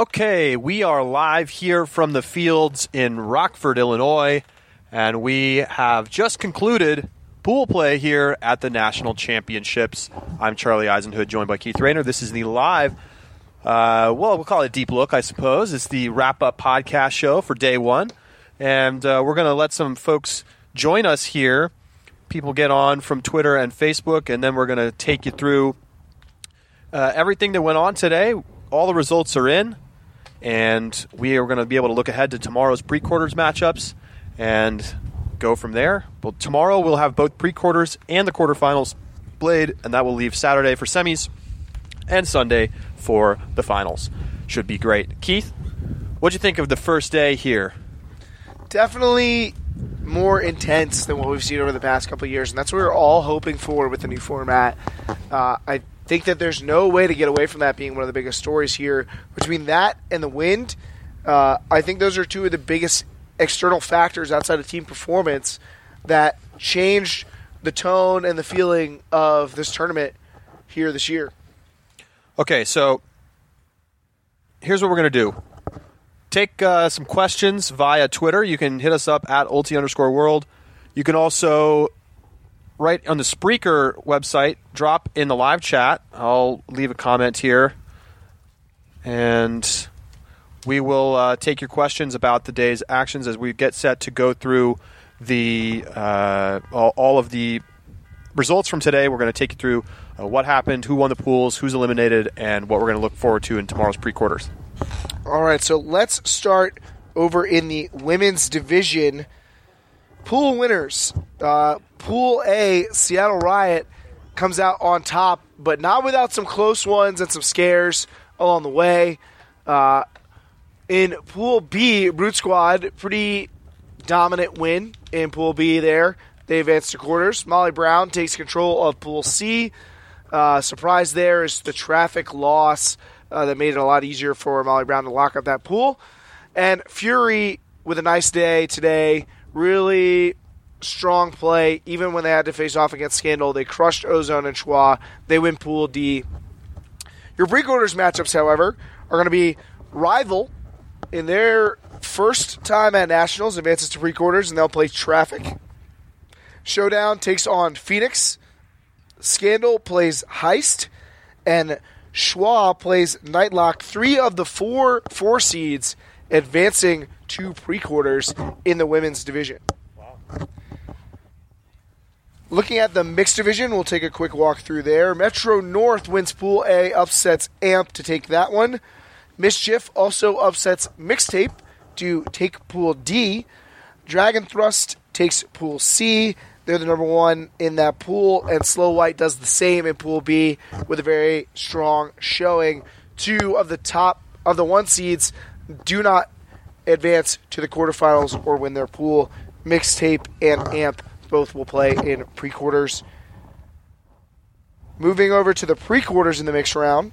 Okay, we are live here from the fields in Rockford, Illinois, and we have just concluded pool play here at the National Championships. I'm Charlie Eisenhood, joined by Keith Raynor. This is the live, uh, well, we'll call it a deep look, I suppose. It's the wrap up podcast show for day one, and uh, we're going to let some folks join us here. People get on from Twitter and Facebook, and then we're going to take you through uh, everything that went on today. All the results are in and we are going to be able to look ahead to tomorrow's pre-quarters matchups and go from there. Well, tomorrow we'll have both pre-quarters and the quarterfinals played, and that will leave Saturday for semis and Sunday for the finals. Should be great. Keith, what'd you think of the first day here? Definitely more intense than what we've seen over the past couple years, and that's what we're all hoping for with the new format. Uh, I think that there's no way to get away from that being one of the biggest stories here. Between that and the wind, uh, I think those are two of the biggest external factors outside of team performance that changed the tone and the feeling of this tournament here this year. Okay, so here's what we're going to do. Take uh, some questions via Twitter. You can hit us up at ulti underscore world. You can also write on the Spreaker website, drop in the live chat. I'll leave a comment here, and we will uh, take your questions about the day's actions as we get set to go through the uh, all, of the results from today. We're going to take you through uh, what happened, who won the pools, who's eliminated, and what we're going to look forward to in tomorrow's pre-quarters. All right, so let's start over in the women's division. Pool winners. Uh, Pool A, Seattle Riot comes out on top, but not without some close ones and some scares along the way. Uh, in Pool B, Brute Squad, pretty dominant win in Pool B there. They advance to quarters. Molly Brown takes control of Pool C. Uh, surprise there is the traffic loss uh, that made it a lot easier for Molly Brown to lock up that pool. And Fury with a nice day today, really strong play. Even when they had to face off against Scandal, they crushed Ozone and Schwa. They win Pool D. Your pre-quarters matchups, however, are going to be Rival in their first time at Nationals advances to pre-quarters, and they'll play Traffic. Showdown takes on Phoenix. Scandal plays Heist, and Schwa plays Nightlock. Three of the four four seeds advancing to pre-quarters in the women's division. Wow. Looking at the mixed division, we'll take a quick walk through there. Metro North wins Pool A, upsets AMP to take that one. Mischief also upsets Mixtape to take Pool D. Dragon Thrust takes Pool C. They're the number one in that pool, and Slow White does the same in Pool B with a very strong showing. Two of the top of the one seeds do not advance to the quarterfinals or win their pool. Mixtape and AMP both will play in pre quarters. Moving over to the pre quarters in the mixed round,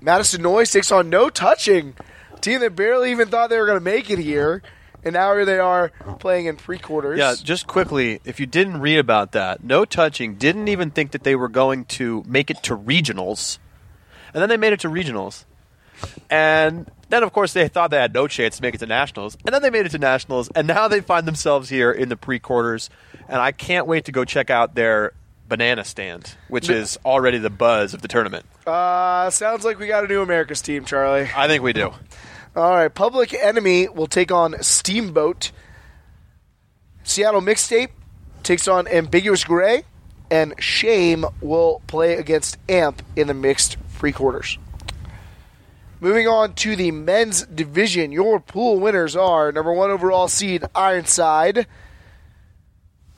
Madison Noise takes on No Touching, team that barely even thought they were going to make it here. And now here they are playing in pre quarters. Yeah, just quickly, if you didn't read about that, No Touching didn't even think that they were going to make it to regionals. And then they made it to regionals. And then, of course, they thought they had no chance to make it to nationals. And then they made it to nationals. And now they find themselves here in the pre quarters and I can't wait to go check out their banana stand, which is already the buzz of the tournament. Uh, sounds like we got a new America's team, Charlie. I think we do. All right, Public Enemy will take on Steamboat. Seattle Mixtape takes on Ambiguous Gray, and Shame will play against Amp in the mixed pre quarters. Moving on to the men's division, your pool winners are number one overall seed Ironside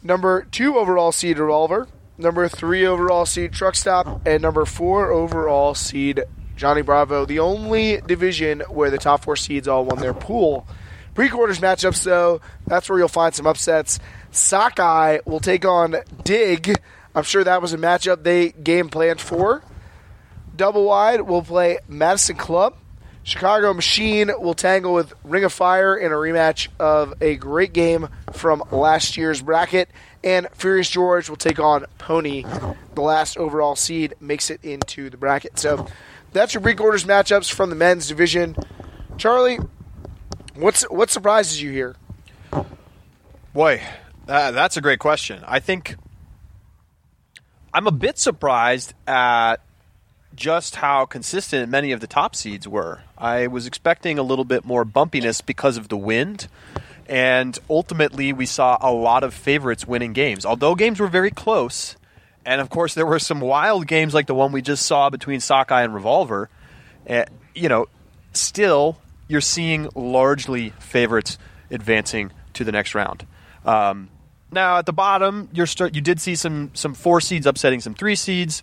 number two overall seed Revolver, number three overall seed Truck Stop, and number four overall seed Johnny Bravo. The only division where the top four seeds all won their pool. Pre-quarters matchups, though, that's where you'll find some upsets. Sockeye will take on Dig. I'm sure that was a matchup they game planned for. Double wide will play Madison Club. Chicago Machine will tangle with Ring of Fire in a rematch of a great game from last year's bracket. And Furious George will take on Pony. The last overall seed makes it into the bracket. So that's your pre-quarters matchups from the men's division. Charlie, what's what surprises you here? Boy, uh, that's a great question. I think I'm a bit surprised at just how consistent many of the top seeds were. I was expecting a little bit more bumpiness because of the wind, and ultimately we saw a lot of favorites winning games. Although games were very close, and of course there were some wild games like the one we just saw between Sockeye and Revolver. Uh, you know, still you're seeing largely favorites advancing to the next round. Um, now at the bottom, you're you did see some some four seeds upsetting some three seeds.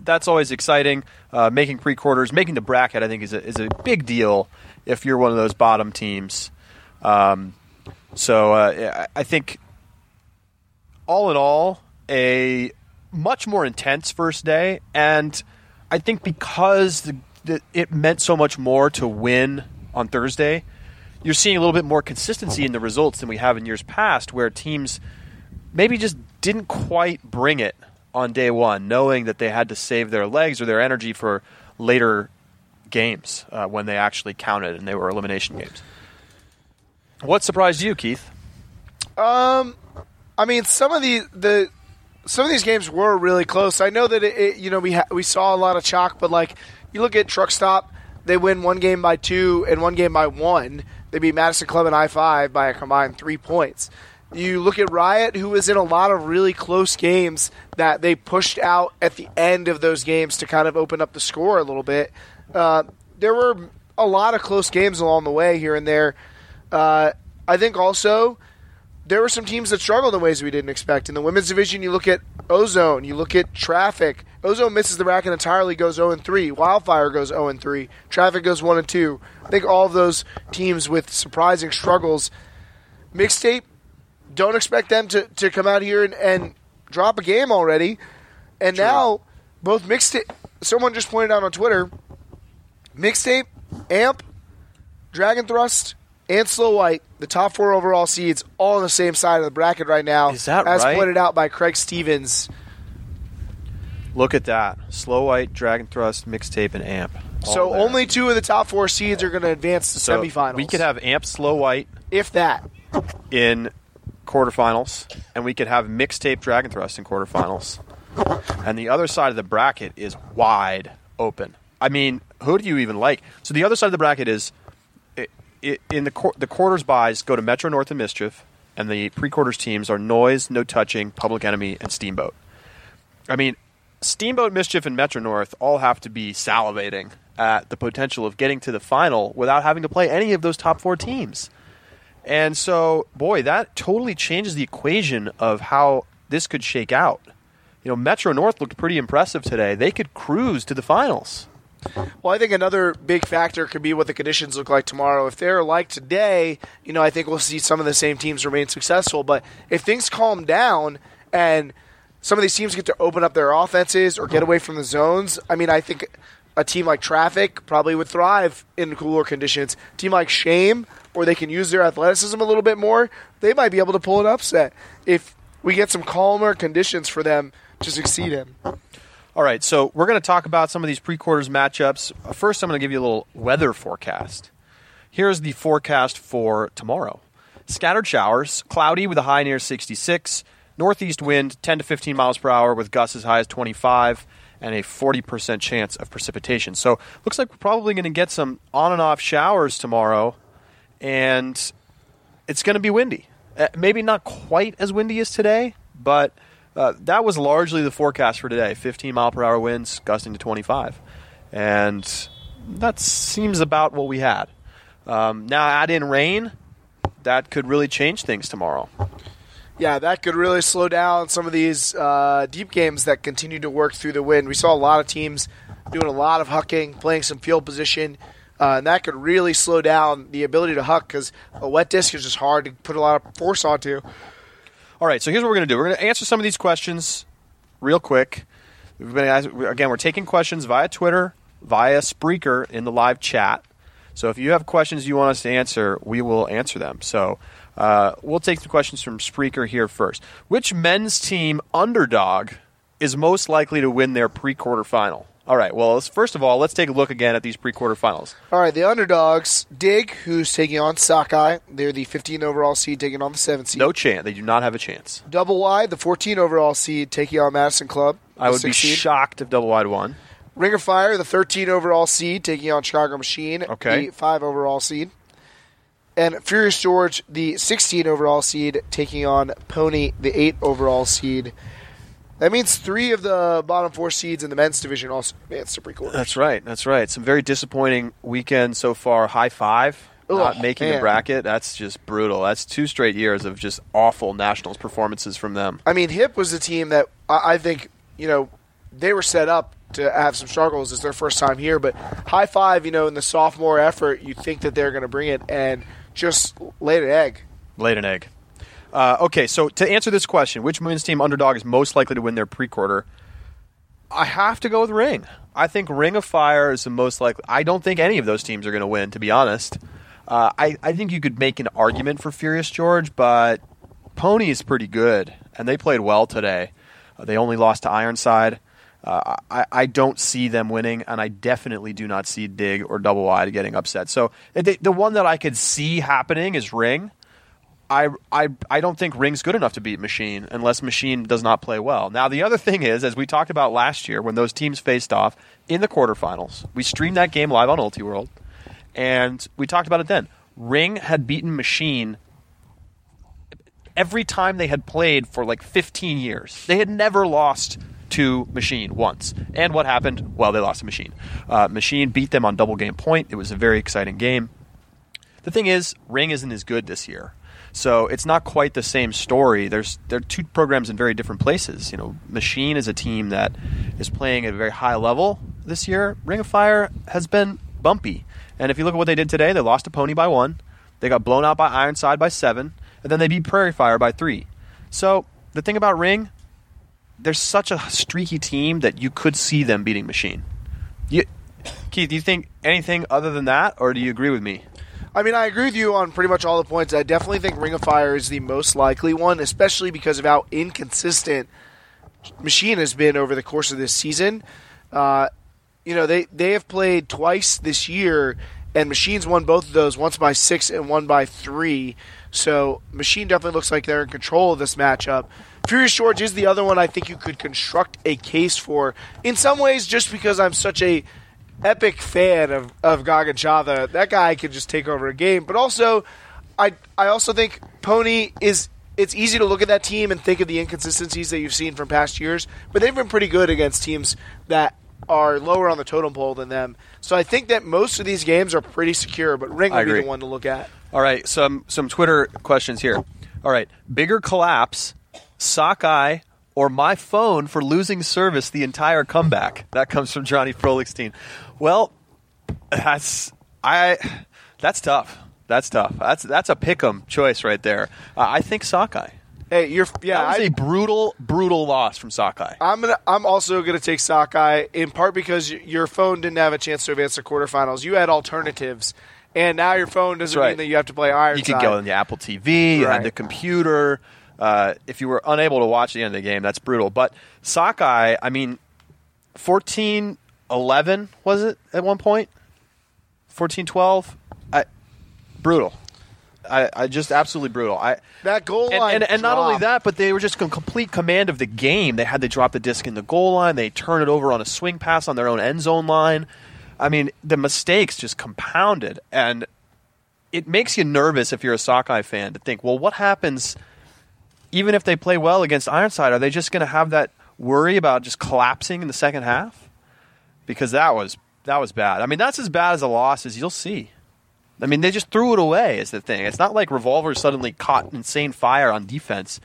That's always exciting. Uh, making pre-quarters, making the bracket, I think is a, is a big deal if you're one of those bottom teams. Um, so uh, I think all in all, a much more intense first day, and I think because the, the, it meant so much more to win on Thursday, you're seeing a little bit more consistency in the results than we have in years past, where teams maybe just didn't quite bring it on day one, knowing that they had to save their legs or their energy for later games uh, when they actually counted and they were elimination games. What surprised you, Keith? Um, I mean, some of the the some of these games were really close. I know that it, it you know we ha- we saw a lot of chalk, but like you look at Truck Stop, they win one game by two and one game by one. They beat Madison Club and High Five by a combined three points. You look at Riot, who was in a lot of really close games that they pushed out at the end of those games to kind of open up the score a little bit. Uh, there were a lot of close games along the way here and there. Uh, I think also there were some teams that struggled in ways we didn't expect. In the women's division, you look at Ozone, you look at Traffic. Ozone misses the bracket entirely, goes 0 3. Wildfire goes 0 3. Traffic goes 1 2. I think all of those teams with surprising struggles. Mixtape, don't expect them to, to come out here and, and drop a game already. And True. now, both Mixtape, someone just pointed out on Twitter, Mixtape, Amp, Dragon Thrust, and Slow White, the top four overall seeds, all on the same side of the bracket right now. Is that as right? pointed out by Craig Stevens. Look at that. Slow White, Dragon Thrust, Mixtape, and Amp. So there. only two of the top four seeds are going to advance to So semifinals. We could have Amp, Slow White if that. in quarterfinals, and we could have Mixtape, Dragon Thrust in quarterfinals. And the other side of the bracket is wide open. I mean, who do you even like? So the other side of the bracket is it, it, in the quar- the quarters buys go to Metro North and Mischief, and the pre-quarters teams are Noise, No Touching, Public Enemy, and Steamboat. I mean, Steamboat, Mischief, and Metro North all have to be salivating at the potential of getting to the final without having to play any of those top four teams. And so, boy, that totally changes the equation of how this could shake out. You know, Metro North looked pretty impressive today. They could cruise to the finals. Well, I think another big factor could be what the conditions look like tomorrow. If they're like today, you know, I think we'll see some of the same teams remain successful. But if things calm down and some of these teams get to open up their offenses or get away from the zones, I mean, I think a team like Traffic probably would thrive in cooler conditions. A team like Shame, where they can use their athleticism a little bit more, they might be able to pull an upset if we get some calmer conditions for them to succeed in. All right, so we're going to talk about some of these pre-quarters matchups. First, I'm going to give you a little weather forecast. Here's the forecast for tomorrow. Scattered showers, cloudy with a high near 66, northeast wind 10 to 15 miles per hour with gusts as high as 25 and a 40% chance of precipitation. So, looks like we're probably going to get some on and off showers tomorrow and it's going to be windy. Uh, maybe not quite as windy as today, but uh, that was largely the forecast for today. 15 mile per hour winds gusting to 25 and that seems about what we had. Um, now add in rain that could really change things tomorrow. Yeah, that could really slow down some of these uh, deep games that continue to work through the wind. We saw a lot of teams doing a lot of hucking, playing some field position, uh, and that could really slow down the ability to huck because a wet disc is just hard to put a lot of force onto. all right so here's what we're going to do we're going to answer some of these questions real quick We've been, as- again we're taking questions via twitter via spreaker in the live chat so if you have questions you want us to answer we will answer them so uh, we'll take the questions from Spreaker here first. Which men's team underdog is most likely to win their pre-quarter final? All right. Well, first of all, let's take a look again at these pre-quarterfinals. All right, the underdogs, Dig, who's taking on Sockeye. They're the 15 overall seed taking on the 7 seed. No chance. They do not have a chance. Double wide, the 14 overall seed taking on Madison Club. I would be six seed. shocked if double wide won. Ring of Fire, the 13 overall seed, taking on Chicago Machine, Okay. the 5 overall seed. And Furious George, the 16 overall seed, taking on Pony, the 8 overall seed. That means three of the bottom four seeds in the men's division also advanced to pre-quarters. That's right. That's right. Some very disappointing weekend so far. High five. not Ugh, making the bracket. That's just brutal. That's two straight years of just awful Nationals performances from them. I mean, Hip was a team that I, I think you know they were set up to have some struggles. It's their first time here, but high five, you know, in the sophomore effort, you think that they're going to bring it and just laid an egg. Laid an egg. Uh, okay, so to answer this question, which women's team underdog is most likely to win their pre-quarter? I have to go with Ring. I think Ring of Fire is the most likely. I don't think any of those teams are going to win, to be honest. Uh, I, I think you could make an argument for Furious George, but Pony is pretty good, and they played well today. Uh, they only lost to Ironside. Uh, I, I don't see them winning, and I definitely do not see Dig or Double Wide getting upset. So the one that I could see happening is Ring. I, I, I don't think Ring's good enough to beat Machine unless Machine does not play well. Now, the other thing is, as we talked about last year when those teams faced off in the quarterfinals, we streamed that game live on UltiWorld, and we talked about it then. Ring had beaten Machine every time they had played for like 15 years. They had never lost to Machine once. And what happened? Well, they lost to Machine. Uh, Machine beat them on double game point. It was a very exciting game. The thing is, Ring isn't as good this year. So it's not quite the same story. There's they're two programs in very different places. You know, Machine is a team that is playing at a very high level this year. Ring of Fire has been bumpy. And if you look at what they did today, they lost to Pony by one. They got blown out by Ironside by seven, and then they beat Prairie Fire by three. So the thing about Ring, they're such a streaky team that you could see them beating Machine. You, Keith, do you think anything other than that, or do you agree with me? I mean, I agree with you on pretty much all the points. I definitely think Ring of Fire is the most likely one, especially because of how inconsistent Machine has been over the course of this season. Uh, you know, they, they have played twice this year, and Machine's won both of those, once by six and one by three. So Machine definitely looks like they're in control of this matchup. Furious George is the other one I think you could construct a case for. In some ways, just because I'm such a epic fan of of Gaga Chava. That guy can just take over a game. But also, I I also think Pony is. It's easy to look at that team and think of the inconsistencies that you've seen from past years, but they've been pretty good against teams that are lower on the totem pole than them. So I think that most of these games are pretty secure, but Ring will be the one to look at. All right, some some Twitter questions here. All right, bigger collapse, sockeye, or my phone for losing service the entire comeback. That comes from Johnny Frolichstein. Well, that's I. That's tough. That's tough. That's that's a pick'em choice right there. Uh, I think sockeye. Hey, you're yeah. That was I, a brutal, brutal loss from sockeye. I'm gonna. I'm also gonna take Sockeye in part because your phone didn't have a chance to advance to quarterfinals. You had alternatives, and now your phone doesn't right. mean that you have to play Ironside. You could go on the Apple TV, you Right. had the computer. Uh, if you were unable to watch the end of the game, that's brutal. But Sockeye, I mean, 14 11, was it at one point? 14 12? I, brutal. I, I just absolutely brutal. I That goal and, line and, and not only that, but they were just in complete command of the game. They had to drop the disc in the goal line. They turn it over on a swing pass on their own end zone line. I mean, the mistakes just compounded, and it makes you nervous if you're a Sockeye fan to think, well, what happens even if they play well against Ironside? Are they just going to have that worry about just collapsing in the second half? Because that was that was bad. I mean, that's as bad as a loss as you'll see. I mean, they just threw it away. Is the thing. It's not like revolvers suddenly caught insane fire on defense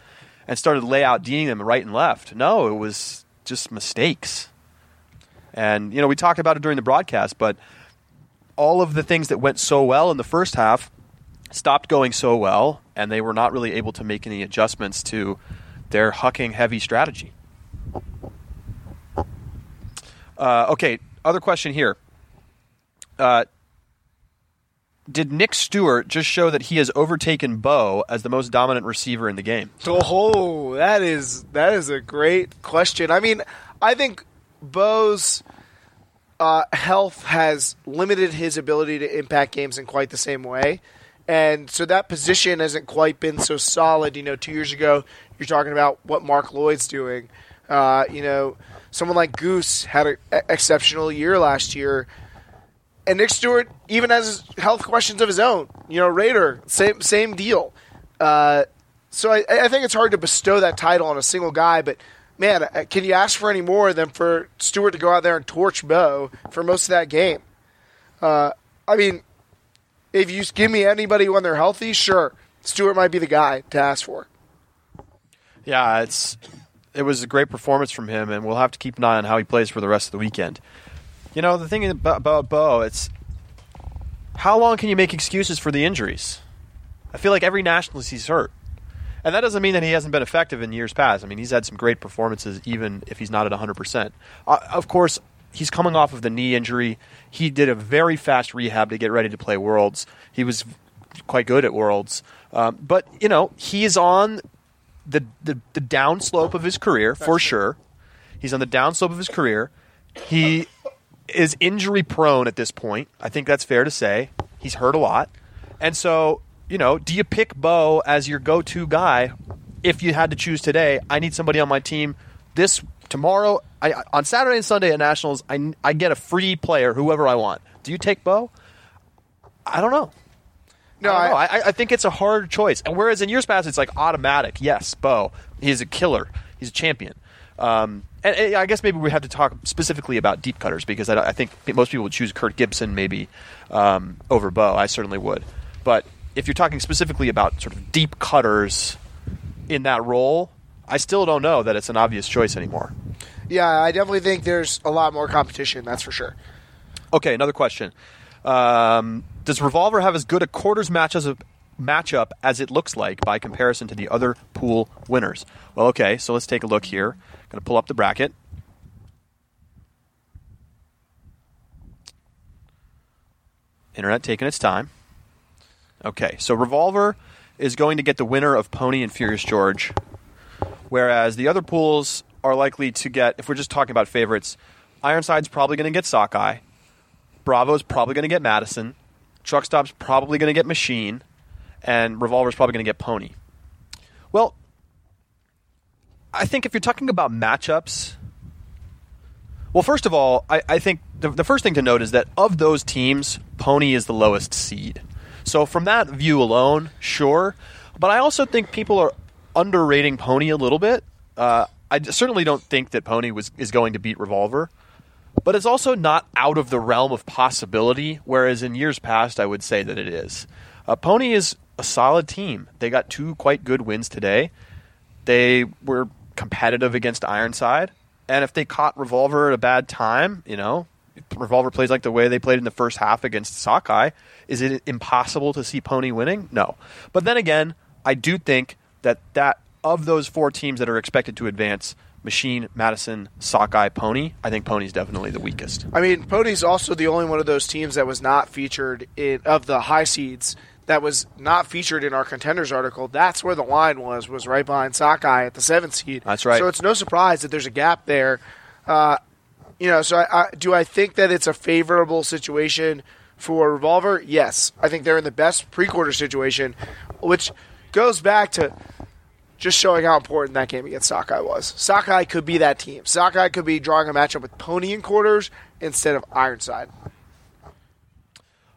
and started lay out D'ing them right and left. No, it was just mistakes. And you know, we talked about it during the broadcast, but all of the things that went so well in the first half stopped going so well, and they were not really able to make any adjustments to their hucking heavy strategy. Uh, okay, other question here. Uh, did Nick Stewart just show that he has overtaken Bo as the most dominant receiver in the game? Oh, that is that is a great question. I mean, I think Bo's uh, health has limited his ability to impact games in quite the same way. And so that position hasn't quite been so solid. You know, two years ago, you're talking about what Mark Lloyd's doing. Uh, you know, someone like Goose had an exceptional year last year. And Nick Stewart even has health questions of his own. You know, Raider, same same deal. Uh, so I, I think it's hard to bestow that title on a single guy, but man, uh, can you ask for any more than for Stewart to go out there and torch Bo for most of that game? Uh, I mean, if you give me anybody when they're healthy, sure, Stewart might be the guy to ask for. Yeah, it's it was a great performance from him, and we'll have to keep an eye on how he plays for the rest of the weekend. You know, the thing about, Bo, it's how long can you make excuses for the injuries? I feel like every nationalist he's hurt. And that doesn't mean that he hasn't been effective in years past. I mean, he's had some great performances, even if he's not at 100%. Uh, of course, he's coming off of the knee injury. He did a very fast rehab to get ready to play Worlds. He was quite good at Worlds. Um, but, you know, he is on the, the, the downslope of his career, for sure. He's on the downslope of his career. He is injury prone at this point. I think that's fair to say. He's hurt a lot. And so, you know, do you pick Bo as your go to guy if you had to choose today? I need somebody on my team this tomorrow I, on Saturday and Sunday at Nationals, I, I get a free player, whoever I want. Do you take Bo? I don't know. No, I, I, I, I, think it's a hard choice. And whereas in years past, it's like automatic. Yes, Bo. He's a killer. He's a champion. Um, and, and, I guess maybe we have to talk specifically about deep cutters because I, I think most people would choose Kurt Gibson maybe um, over Bo. I certainly would. But if you're talking specifically about sort of deep cutters in that role, I still don't know that it's an obvious choice anymore. Yeah, I definitely think there's a lot more competition. That's for sure. Okay, another question. Um, does Revolver have as good a quarters match as a matchup as it looks like by comparison to the other pool winners? Well, okay, so let's take a look here. Going to pull up the bracket. Internet taking its time. Okay, so Revolver is going to get the winner of Pony and Furious George, whereas the other pools are likely to get, if we're just talking about favorites, Ironside's probably going to get Sockeye. Bravo's probably going to get Madison. Truckstop's probably going to get Machine. And Revolver's probably going to get Pony. Well, I think if you're talking about matchups, well, first of all, I, I think the, the first thing to note is that of those teams, Pony is the lowest seed. So from that view alone, sure. But I also think people are underrating Pony a little bit. Uh, I certainly don't think that Pony was is going to beat Revolver, but it's also not out of the realm of possibility. Whereas in years past, I would say that it is. Uh, Pony is a solid team. They got two quite good wins today. They were competitive against Ironside, and if they caught Revolver at a bad time, you know, Revolver plays like the way they played in the first half against Sockeye. Is it impossible to see Pony winning? No. But then again, I do think that that of those four teams that are expected to advance, Machine, Madison, Sockeye, Pony, I think Pony's definitely the weakest. I mean, Pony's also the only one of those teams that was not featured in of the high seeds that was not featured in our contenders article. That's where the line was was right behind Sockeye at the seventh seed. That's right. So it's no surprise that there's a gap there. Uh, you know, so I, I, do I think that it's a favorable situation for Revolver? Yes, I think they're in the best pre-quarter situation, which goes back to just showing how important that game against Sockeye was. Sockeye could be that team. Sockeye could be drawing a matchup with Pony in quarters instead of Ironside.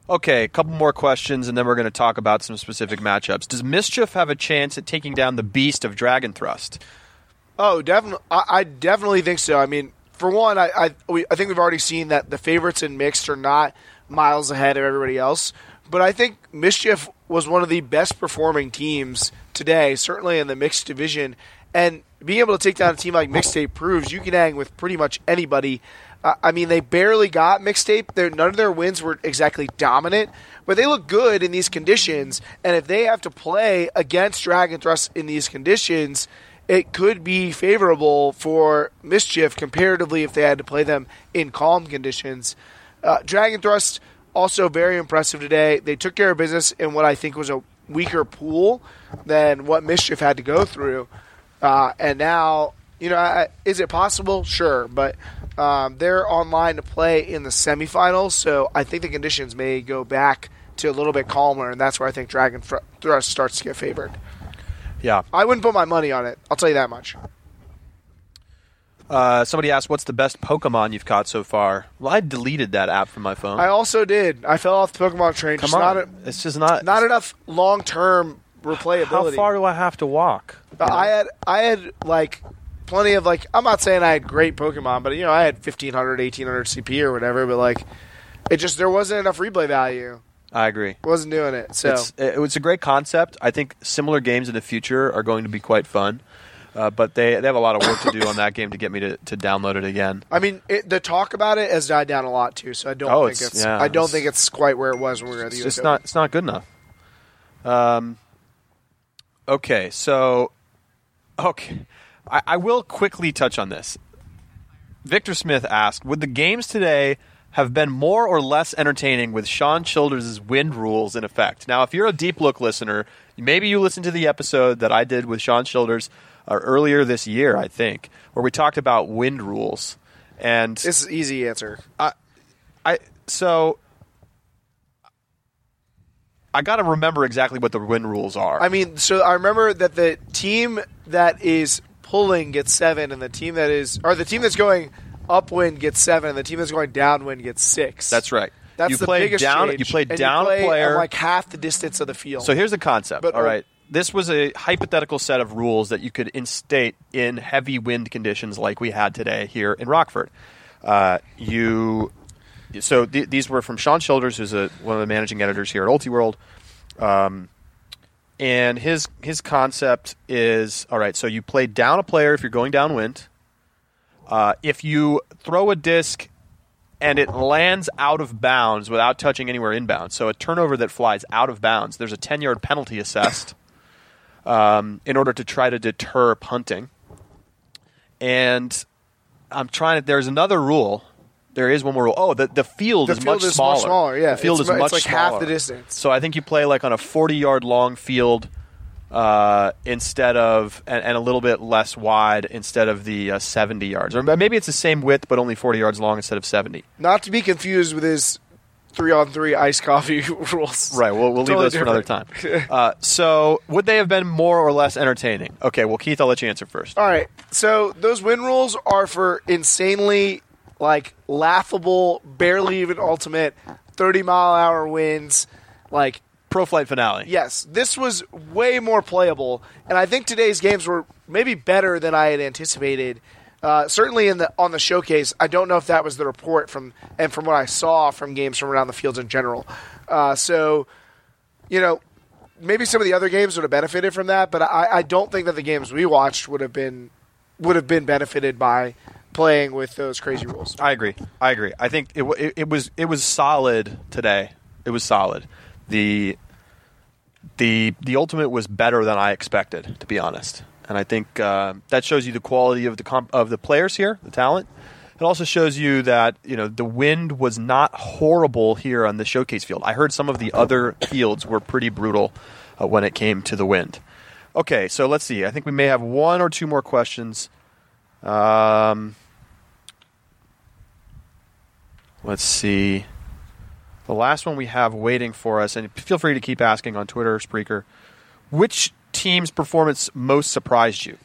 Okay, a couple more questions, and then we're going to talk about some specific matchups. Does Mischief have a chance at taking down the beast of Dragon Thrust? Oh, definitely. I, I definitely think so. I mean, for one, I I, we, I think we've already seen that the favorites in mixed are not miles ahead of everybody else. But I think Mischief was one of the best performing teams today, certainly in the mixed division. And being able to take down a team like Mixtape proves you can hang with pretty much anybody. Uh, I mean, they barely got Mixtape. None of their wins were exactly dominant, but they look good in these conditions. And if they have to play against Dragon Thrust in these conditions, it could be favorable for Mischief comparatively if they had to play them in calm conditions. Uh, Dragon Thrust also very impressive today. They took care of business in what I think was a weaker pool than what Mischief had to go through. Uh, and now You know, I, is it possible? Sure, but um, they're online to play in the semifinals, so I think the conditions may go back to a little bit calmer, and that's where I think Dragon Thrust starts to get favored. Yeah. I wouldn't put my money on it. I'll tell you that much. Uh, somebody asked, "What's the best Pokemon you've caught so far?" Well, I deleted that app from my phone. I also did. I fell off the Pokemon train. Come just on, not a, it's just not not enough long term replayability. How far do I have to walk? But I had I had like plenty of like I'm not saying I had great Pokemon, but you know I had 1500, 1800 CP or whatever. But like it just there wasn't enough replay value. I agree. Wasn't doing it. So It's, it was a great concept. I think similar games in the future are going to be quite fun, uh, but they they have a lot of work to do on that game to get me to, to download it again. I mean it, the talk about it has died down a lot too. So I don't Oh, think it's- it's, yeah, I don't it's- think it's quite where it was when we were at the It's US just Open. not it's not good enough. Um. Okay, so okay, I, I will quickly touch on this. Victor Smith asked, "Would the games today have been more or less entertaining with Sean Childers' wind rules in effect?" Now, if you're a deep look listener, maybe you listened to the episode that I did with Sean Childers uh, earlier this year, I think, where we talked about wind rules. And This is easy answer. I so I got to remember exactly what the wind rules are. I mean, so I remember that the team that is pulling gets seven, and the team that is, or the team that's going upwind gets seven, and the team that's going downwind gets six. That's right. That's you the play biggest down. change. You play down play a player. like half the distance of the field. so here's the concept. But- all right. This was a hypothetical set of rules that you could instate in heavy wind conditions like we had today here in Rockford. Uh, you so th- these were from Sean Childers, who's a, one of the managing editors here at UltiWorld. Um, and his his concept is all right. So you play down a player if you're going downwind. Uh, if you throw a disc and it lands out of bounds without touching anywhere inbound, so a turnover that flies out of bounds, there's a 10 yard penalty assessed um, in order to try to deter punting. And I'm trying to. There's another rule. There is one more rule. Oh, the, the field The is field much is smaller. much smaller, yeah. the field It's is mu- much it's like half the distance. So I think you play like on a 40 yard long field uh, instead of and, and a little bit less wide instead of the uh, 70 yards, or maybe it's the same width but only 40 yards long instead of 70. not to be confused with his three on three iced coffee rules. Right. We'll, we'll Totally leave those for another time. Uh, so would they have been more or less entertaining? Okay. Well, Keith, I'll let you answer first. All right. So those wind rules are for insanely like laughable, barely even ultimate, thirty mile an hour winds. Like Pro flight finale. yes, this was way more playable, and I think today's games were maybe better than I had anticipated. Uh, certainly in the on the showcase, I don't know if that was the report from and from what I saw from games from around the fields in general. Uh, so, you know, maybe some of the other games would have benefited from that, but I, I don't think that the games we watched would have been would have been benefited by playing with those crazy rules. I agree. I agree. I think it, it, it was it was solid today. It was solid. The the the ultimate was better than I expected, to be honest. And I think uh, that shows you the quality of the comp- of the players here, the talent. It also shows you that you know the wind was not horrible here on the showcase field. I heard some of the other fields were pretty brutal uh, when it came to the wind. Okay, so let's see. I think we may have one or two more questions. Um, let's see. The last one we have waiting for us, and feel free to keep asking on Twitter Spreaker. Which team's performance most surprised you?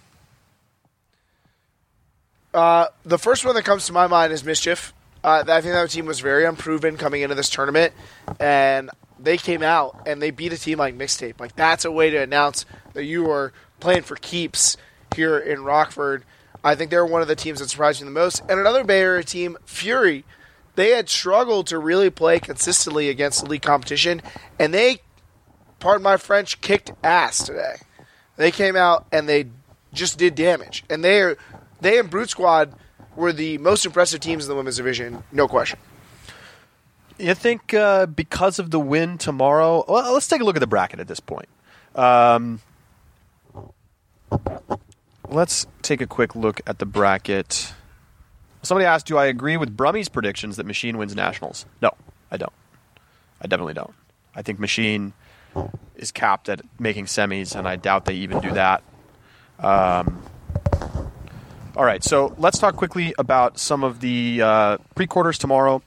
Uh, the first one that comes to my mind is Mischief. Uh, I think that team was very unproven coming into this tournament, and they came out and they beat a team like Mixtape. Like that's a way to announce that you are playing for keeps here in Rockford. I think they're one of the teams that surprised me the most. And another Bay Area team, Fury, they had struggled to really play consistently against the league competition, and they, pardon my French, kicked ass today. They came out and they just did damage, and they are they and Brute Squad were the most impressive teams in the women's division, no question. You think uh, because of the win tomorrow? Well, let's take a look at the bracket at this point. Um, let's take a quick look at the bracket. Somebody asked, "Do I agree with Brummy's predictions that Machine wins nationals?" No, I don't. I definitely don't. I think Machine is capped at making semis, and I doubt they even do that. Um, All right, so let's talk quickly about some of the uh, pre-quarters tomorrow.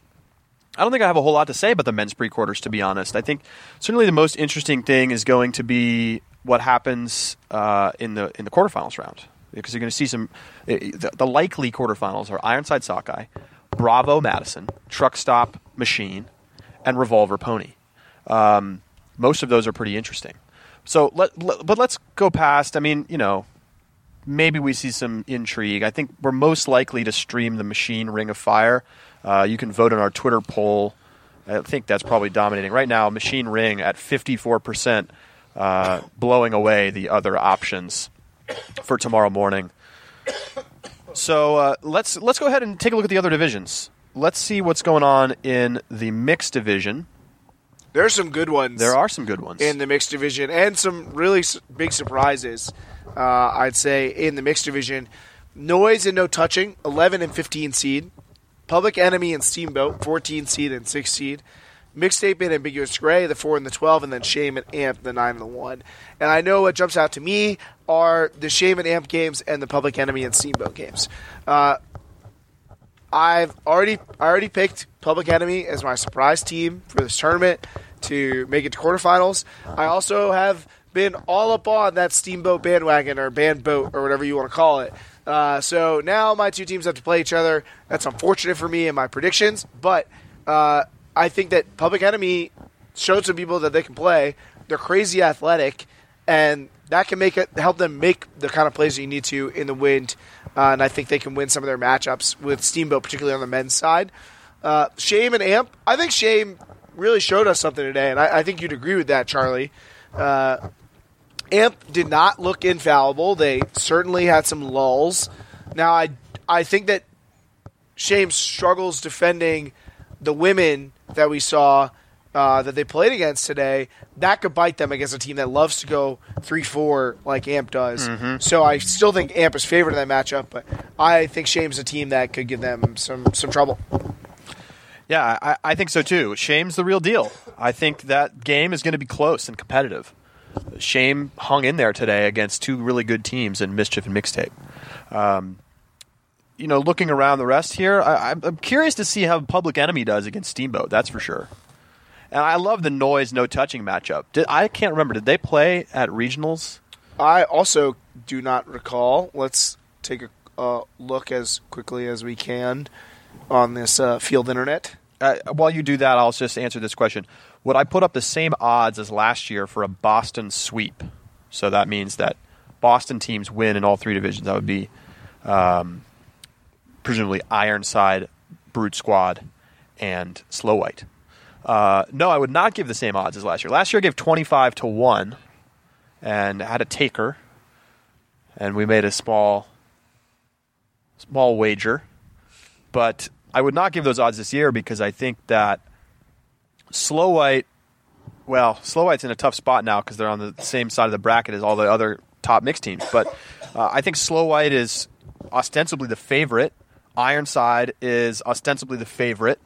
I don't think I have a whole lot to say about the men's pre-quarters, to be honest. I think certainly the most interesting thing is going to be what happens uh, in the in the quarterfinals round because you're going to see some. eh, The, the likely quarterfinals are Ironside Sockeye, Bravo Madison, Truck Stop Machine, and Revolver Pony. Um, most of those are pretty interesting. So, let, let- but let's go past. I mean, you know, maybe we see some intrigue. I think we're most likely to stream the Machine Ring of Fire. Uh, you can vote on our Twitter poll. I think that's probably dominating right now. Machine Ring at 54%, uh, blowing away the other options for tomorrow morning. So uh, let's let's go ahead and take a look at the other divisions. Let's see what's going on in the mixed division. There's some good ones. There are some good ones. in the mixed division and some really s- big surprises. Uh, I'd say in the mixed division, Noise and No Touching, 11 and 15 seed. Public Enemy and Steamboat, 14 seed and 6 seed. Mixtape and Ambiguous Gray, the 4 and the 12, and then Shame and Amp, the 9 and the 1. And I know what jumps out to me are the Shame and Amp games and the Public Enemy and Steamboat games. Uh, I've already I already picked Public Enemy as my surprise team for this tournament to make it to quarterfinals. I also have been all up on that Steamboat bandwagon or band boat or whatever you want to call it. Uh, so now my two teams have to play each other. That's unfortunate for me and my predictions, but uh, I think that Public Enemy showed some people that they can play. They're crazy athletic, and that can make it help them make the kind of plays that you need to in the wind. Uh, and I think they can win some of their matchups with Steamboat, particularly on the men's side. Uh, Shame and Amp, I think Shame really showed us something today, and I, I think you'd agree with that, Charlie. Uh, Amp did not look infallible. They certainly had some lulls. Now, I I think that Shame struggles defending the women that we saw uh, that they played against today. That could bite them against a team that loves to go three four like Amp does. So I still think Amp is favored in that matchup, but I think Shame's a team that could give them some some trouble. Yeah, I, I think so too. Shame's the real deal. I think that game is going to be close and competitive. Shame hung in there today against two really good teams in Mischief and Mixtape. Um, you know, looking around the rest here, I, I'm- I'm curious to see how Public Enemy does against Steamboat. That's for sure. And I love the noise, no touching matchup. Did, I can't remember. Did they play at regionals? I also do not recall. Let's take a uh, look as quickly as we can on this uh, field internet. uh, while you do that, I'll just answer this question. Would I put up the same odds as last year for a Boston sweep? So that means that Boston teams win in all three divisions. That would be um, presumably Ironside, Brute Squad, and Slow White. Uh, no, I would not give the same odds as last year. Last year I gave 25 to 1 and had a taker, and we made a small small wager but I would not give those odds this year because I think that Slow White, well, Slow White's in a tough spot now because they're on the same side of the bracket as all the other top mixed teams. But uh, I think Slow White is ostensibly the favorite. Ironside is ostensibly the favorite,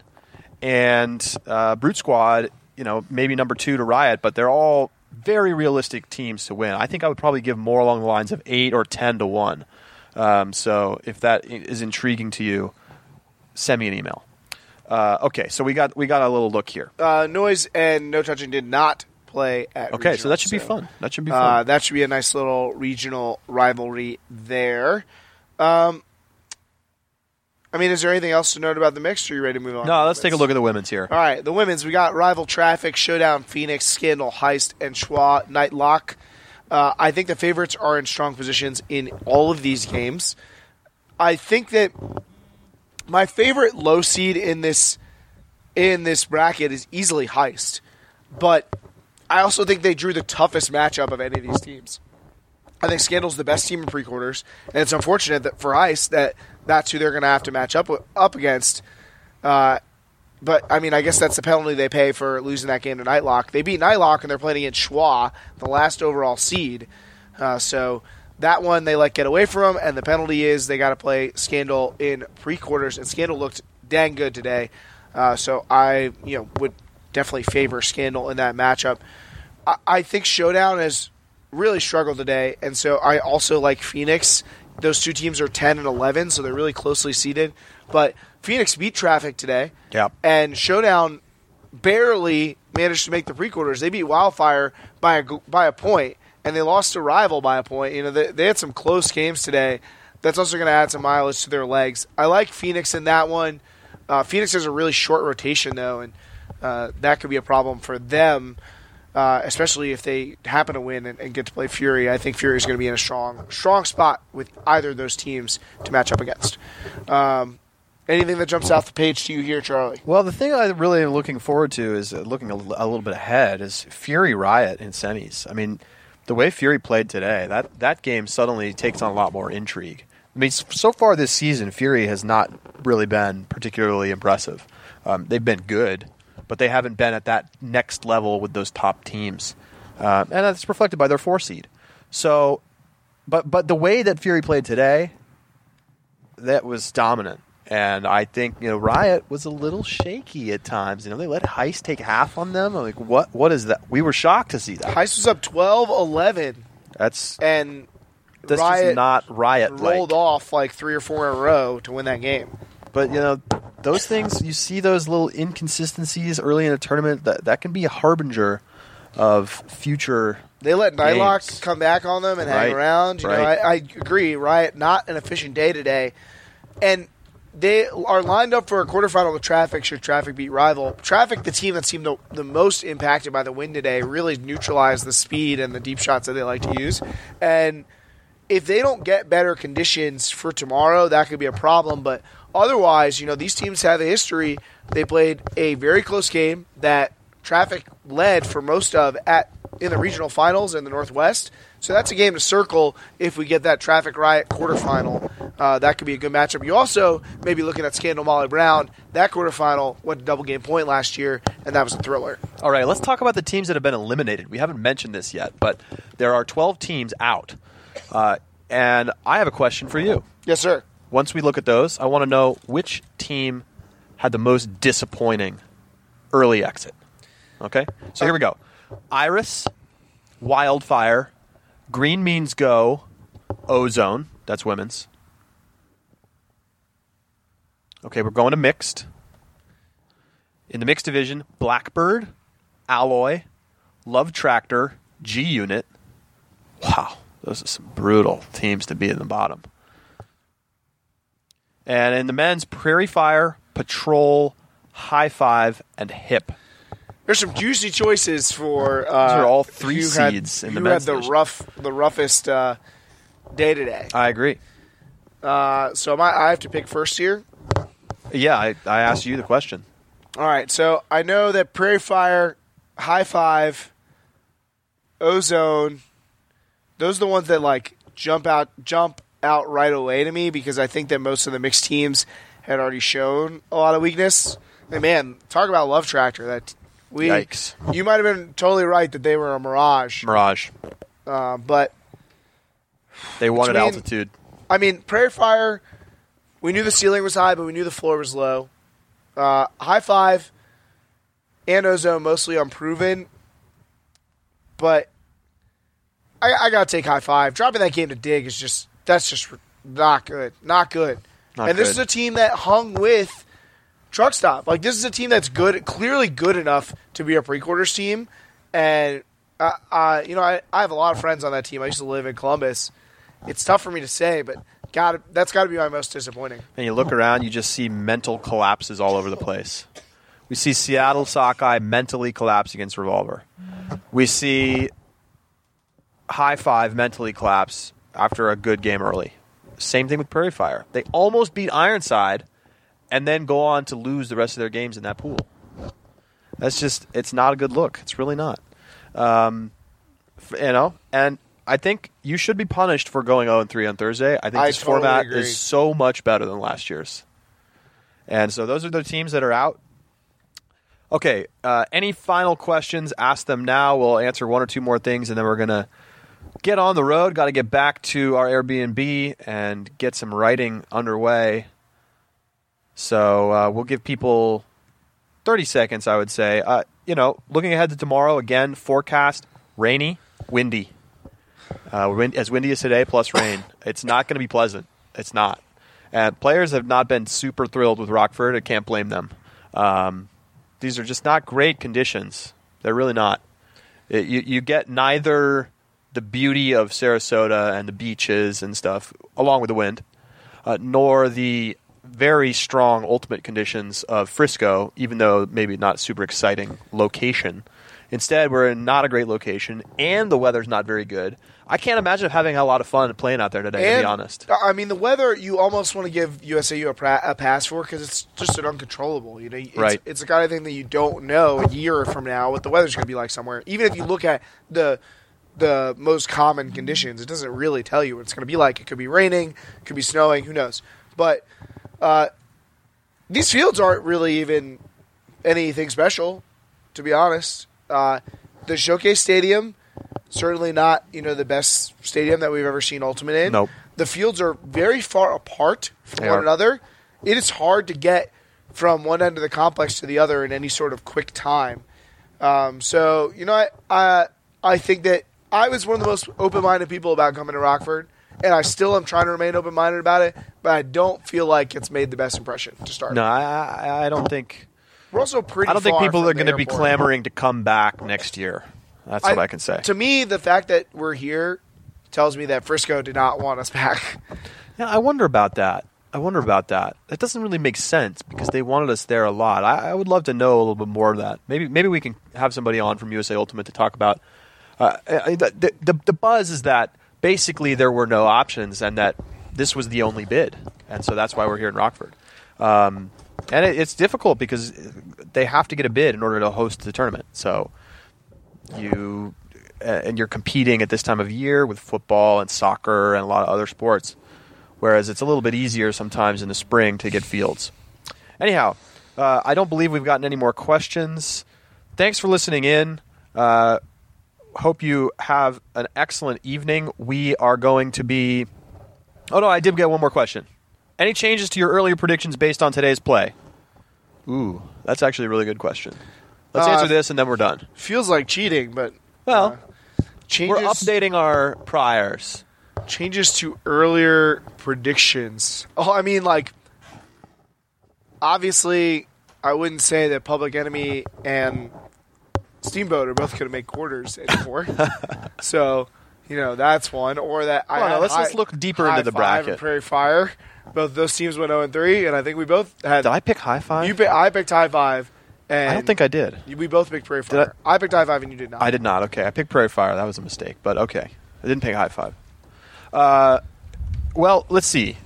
and uh, Brute Squad, you know, maybe number two to Riot, but they're all very realistic teams to win. I think I would probably give more along the lines of eight or ten to one. Um, so if that is intriguing to you, send me an email. Uh, okay, so we got we got a little look here. Uh, Noise and No Touching did not play at. Okay, so that should be fun. That should be Uh, fun. that should be a nice little regional rivalry there. Um, I mean, is there anything else to note about the mix? Or are you ready to move on? no, let's take a look at the women's here. All right, the women's. We got Rival Traffic, Showdown, Phoenix, Scandal, Heist, and Schwa Nightlock. Uh, I think the favorites are in strong positions in all of these games. I think that my favorite low seed in this in this bracket is easily Heist, but I also think they drew the toughest matchup of any of these teams. I think Scandal's the best team in pre-quarters, and it's unfortunate that for Heist that that's who they're going to have to match up up against. Uh, but I mean, I guess that's the penalty they pay for losing that game to Nightlock. They beat Nightlock and they're playing against Schwa, the last overall seed. Uh, so that one they like get away from and the penalty is they got to play Scandal in pre-quarters, and Scandal looked dang good today. Uh, so I, you know, would definitely favor Scandal in that matchup. I, I think Showdown has really struggled today, and so I also like Phoenix those two teams are 10 and 11, so they're really closely seated. But Phoenix beat Traffic today. Yep. And Showdown barely managed to make the pre-quarters. They beat Wildfire by a by a point, and they lost to Rival by a point. You know, they, they had some close games today. That's also going to add some mileage to their legs. I like Phoenix in that one. Uh, Phoenix has a really short rotation though, and uh, that could be a problem for them. Uh, especially if they happen to win and, and, get to play Fury, I think Fury is going to be in a strong, strong spot with either of those teams to match up against. Um, Anything that jumps off the page to you here, Charlie? Well, the thing I really am looking forward to is uh, looking a, a, little bit ahead is Fury Riot in semis. I mean, the way Fury played today, that that game suddenly takes on a lot more intrigue. I mean, so far this season, Fury has not really been particularly impressive. Um, they've been good, but they haven't been at that next level with those top teams, uh, and that's reflected by their four seed. So, but but the way that Fury played today, that was dominant. And I think you know Riot was a little shaky at times. You know they let Heist take half on them. I'm like, what? What is that? We were shocked to see that. Heist was up 12-11. That's and that's Riot just not Riot. Rolled off like three or four in a row to win that game. But you know those things. You see those little inconsistencies early in a tournament. That that can be a harbinger of future. They let Nightlock games. come back on them and Right, hang around. You know, right. I, I agree. Riot not an efficient day today, and they are lined up for a quarterfinal with Traffic. Should Traffic beat Rival? Traffic, the team that seemed the, the most impacted by the win today, really neutralized the speed and the deep shots that they like to use. And if they don't get better conditions for tomorrow, that could be a problem. But otherwise, you know, these teams have a history. They played a very close game that Traffic led for most of at in the regional finals in the Northwest. So that's a game to circle if we get that Traffic Riot quarterfinal. Uh, that could be a good matchup. You also may be looking at Scandal Molly Brown. That quarterfinal went to double game point last year, and that was a thriller. All right, let's talk about the teams that have been eliminated. We haven't mentioned this yet, but there are 12 teams out, uh, and I have a question for you. Yes, sir. Once we look at those, I want to know which team had the most disappointing early exit. Okay, so here we go: Iris, Wildfire, Green Means Go, Ozone. That's women's. Okay, we're going to mixed. In the mixed division, Blackbird, Alloy, Love Tractor, G Unit. Wow, those are some brutal teams to be in the bottom. And in the men's, Prairie Fire, Patrol, High Five, and Hip. There's some juicy choices for. Uh, These are all three who had- seeds in the who men's had the division. rough, the roughest uh, day today. I agree. Uh, so my, I have to pick first here. Yeah, I, I asked you the question. All right, so I know that Prairie Fire, High Five, Ozone, those are the ones that like jump out jump out right away to me because I think that most of the mixed teams had already shown a lot of weakness. And man, talk about Love Tractor. That we Yikes. you might have been totally right that they were a mirage, Mirage. uh, but They wanted mean- altitude. I mean, Prairie Fire, we knew the ceiling was high, but we knew the floor was low. Uh, high Five and Ozone mostly unproven, but I, I gotta take High Five. Dropping that game to Dig is just that's just not good, not good. Not and this good. is a team that hung with Truck Stop. Like this is a team that's good, clearly good enough to be a pre-quarters team. And uh, uh, you know, I, I have a lot of friends on that team. I used to live in Columbus. It's tough for me to say, but got that's got to be my most disappointing. And you look around, you just see mental collapses all over the place. We see Seattle Sockeye mentally collapse against Revolver. We see High Five mentally collapse after a good game early. Same thing with Prairie Fire. They almost beat Ironside and then go on to lose the rest of their games in that pool. That's just, it's not a good look. It's really not. Um, you know, and I think you should be punished for going 0 3 on Thursday. I think I this totally format agree. is so much better than last year's. And so those are the teams that are out. Okay, uh, any final questions? Ask them now. We'll answer one or two more things, and then we're going to get on the road. Got to get back to our Airbnb and get some writing underway. So uh, we'll give people 30 seconds, I would say. Uh, you know, looking ahead to tomorrow, again, forecast rainy, windy. Uh, wind, as windy as today, plus rain. It's not going to be pleasant. It's not. And players have not been super thrilled with Rockford. I can't blame them. Um, these are just not great conditions. They're really not. It, you, you get neither the beauty of Sarasota and the beaches and stuff, along with the wind, uh, nor the very strong ultimate conditions of Frisco, even though maybe not super exciting location. Instead, we're in not a great location, and the weather's not very good. I can't imagine having a lot of fun playing out there today. to be honest, I mean, the weather you almost want to give USAU a, pra- a pass for because it's just an uncontrollable. You know, it's, Right. It's the kind of thing that you don't know a year from now what the weather's going to be like somewhere. Even if you look at the the most common conditions, it doesn't really tell you what it's going to be like. It could be raining, it could be snowing, who knows? But uh, these fields aren't really even anything special, to be honest. Uh, the Showcase Stadium certainly not you know the best stadium that we've ever seen Ultimate in. Nope. The fields are very far apart from They one are. another. It is hard to get from one end of the complex to the other in any sort of quick time. Um, so you know, I, I I think that I was one of the most open-minded people about coming to Rockford, and I still am trying to remain open-minded about it. But I don't feel like it's made the best impression to start. no, I, I, I don't think. We're also pretty. I don't think people are going to be clamoring to come back next year. That's what I, can say. To me, the fact that we're here tells me that Frisco did not want us back. Yeah, I wonder about that. I wonder about that. That doesn't really make sense because they wanted us there a lot. I, I would love to know a little bit more of that. Maybe maybe we can have somebody on from USA Ultimate to talk about. Uh, the, the the buzz is that basically there were no options and that this was the only bid, and so that's why we're here in Rockford. Um, and it, it's difficult because they have to get a bid in order to host the tournament. So you uh, and you're competing at this time of year with football and soccer and a lot of other sports whereas it's a little bit easier sometimes in the spring to get fields anyhow uh, i don't believe we've gotten any more questions thanks for listening in uh, hope you have an excellent evening. We are going to be oh no i did get one more question. Any changes to your earlier predictions based on today's play? Ooh. That's actually a really good question. Let's Uh, answer this and then we're done. Feels like cheating, but well uh, changes we're updating our priors. changes to earlier predictions. Oh, I mean, like obviously, I wouldn't say that Public Enemy and Steamboat are both going to make quarters anymore. so, you know, that's one. Or that I Well, no, had let's- high- let's look deeper into the bracket. Prairie Fire. Both those teams went 0 and 3, and I think we both had. Did I pick high five? You pick, I picked High Five. And I don't think I did. we both picked Prairie Did I- Fire. I, picked High Five, and you did not. I did not. Okay, I picked Prairie Fire. That was a mistake, but okay. I didn't pick high five. Uh, well, let's see.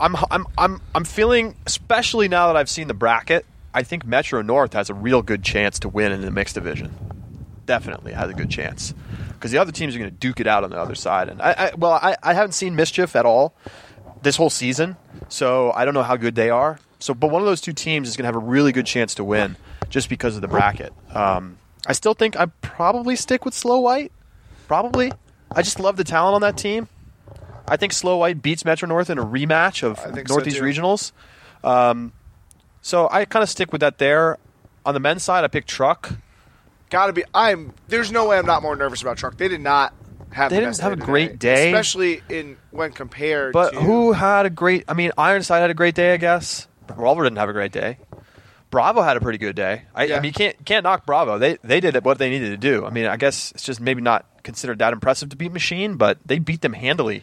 I'm I'm I'm I'm feeling, especially now that I've seen the bracket. I think Metro North has a real good chance to win in the mixed division. Definitely has a good chance because the other teams are going to duke it out on the other side. And I, I well, I, I haven't seen Mischief at all this whole season, so I don't know how good they are. So, but one of those two teams is going to have a really good chance to win just because of the bracket. Um, I still think I probably stick with Slow White. Probably. I just love the talent on that team. I think Slow White beats Metro North in a rematch of think so, Northeast. Regionals. Um, so I kind of stick with that there. On the men's side, I picked Truck. Gotta be. I'm. There's no way I'm not more nervous about Truck. They did not have. They the didn't have a day great today, day. especially in when compared. But to, who had a great? I mean, Ironside had a great day, I guess. Revolver didn't have a great day. Bravo had a pretty good day. I, Yeah. I mean, you can't can't knock Bravo. They they did what they needed to do. I mean, I guess it's just maybe not considered that impressive to beat Machine, but they beat them handily.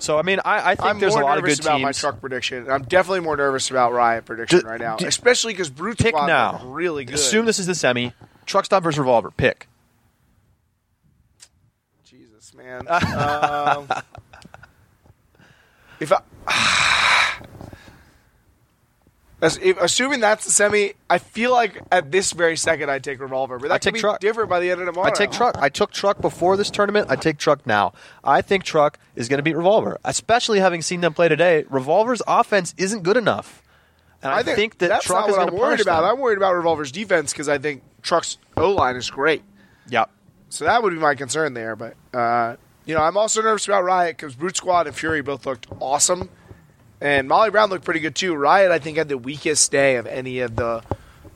So I mean, I, I think I'm there's a lot of nervous good about teams. my Truck prediction. I'm definitely more nervous about Riot prediction D- right now, d- especially because Brute Pick now. really good. Assume this is the semi. Truck stop versus Revolver. Pick. Jesus, man. um, if I, assuming that's the semi, I feel like at this very second I'd take Revolver, but that I could take be Truck. different by the end of tomorrow. I take truck. I took truck before this tournament. I take truck now. I think truck is going to beat Revolver, especially having seen them play today. Revolver's offense isn't good enough, and I, think, that that's truck not is what going I'm to worried punish about. them. I'm worried about Revolver's defense because I think Truck's O line is great. yeah, So that would be my concern there. But uh, you know, I'm also nervous about Riot because Brute Squad and Fury both looked awesome, and Molly Brown looked pretty good too. Riot, I think, had the weakest day of any of the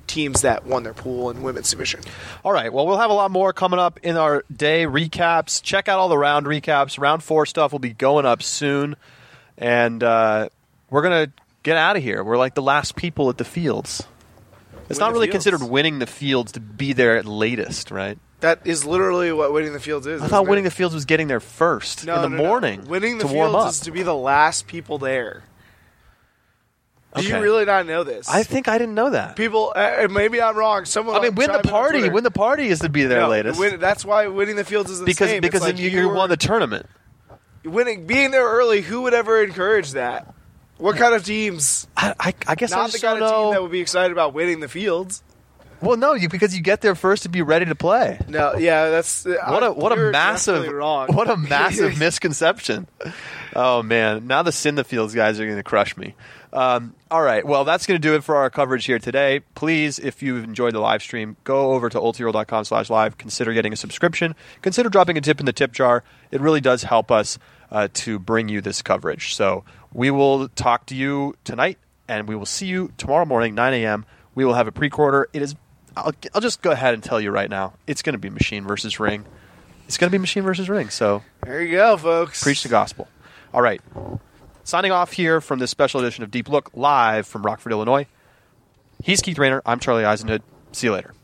teams that won their pool in women's division. All right. Well, we'll have a lot more coming up in our day recaps. Check out all the round recaps. Round four stuff will be going up soon, and uh, we're gonna get out of here. We're like the last people at the fields. It's Win not really fields. considered winning the fields to be there at latest, right? That is literally what winning the fields is. I thought it? winning the fields was getting there first no, in the no, no. morning. Winning the to warm fields up. is to be the last people there. Did you really not know this? I think I didn't know that. people. Uh, maybe I'm wrong. Someone. I mean, win the chime in on party. Win the party is to be there No, latest win- that's why winning the fields is the because same. because like you, you won the tournament. winning, being there early. Who would ever encourage that? What kind of teams? I, I, I guess I Not the kind of know. team that would be excited about winning the fields. well, no, you because you get there first to be ready to play. No, yeah, that's What a what a massive what a massive misconception. Oh man, now the Sin the Fields guys are going to crush me. Um, all right, well that's going to do it for our coverage here today. Please, if you've enjoyed the live stream, go over to ultiworld.com slash live. Consider getting a subscription. Consider dropping a tip in the tip jar. It really does help us uh, to bring you this coverage. So we will talk to you tonight, and we will see you tomorrow morning, 9 a.m. We will have a pre-quarter. It is. I'll, I'll just go ahead and tell you right now. It's going to be machine versus ring. It's going to be machine versus ring. So There you go, folks. preach the gospel. All right. Signing off here from this special edition of Deep Look live from Rockford, Illinois. He's Keith Raynor. I'm Charlie Eisenhood. See you later.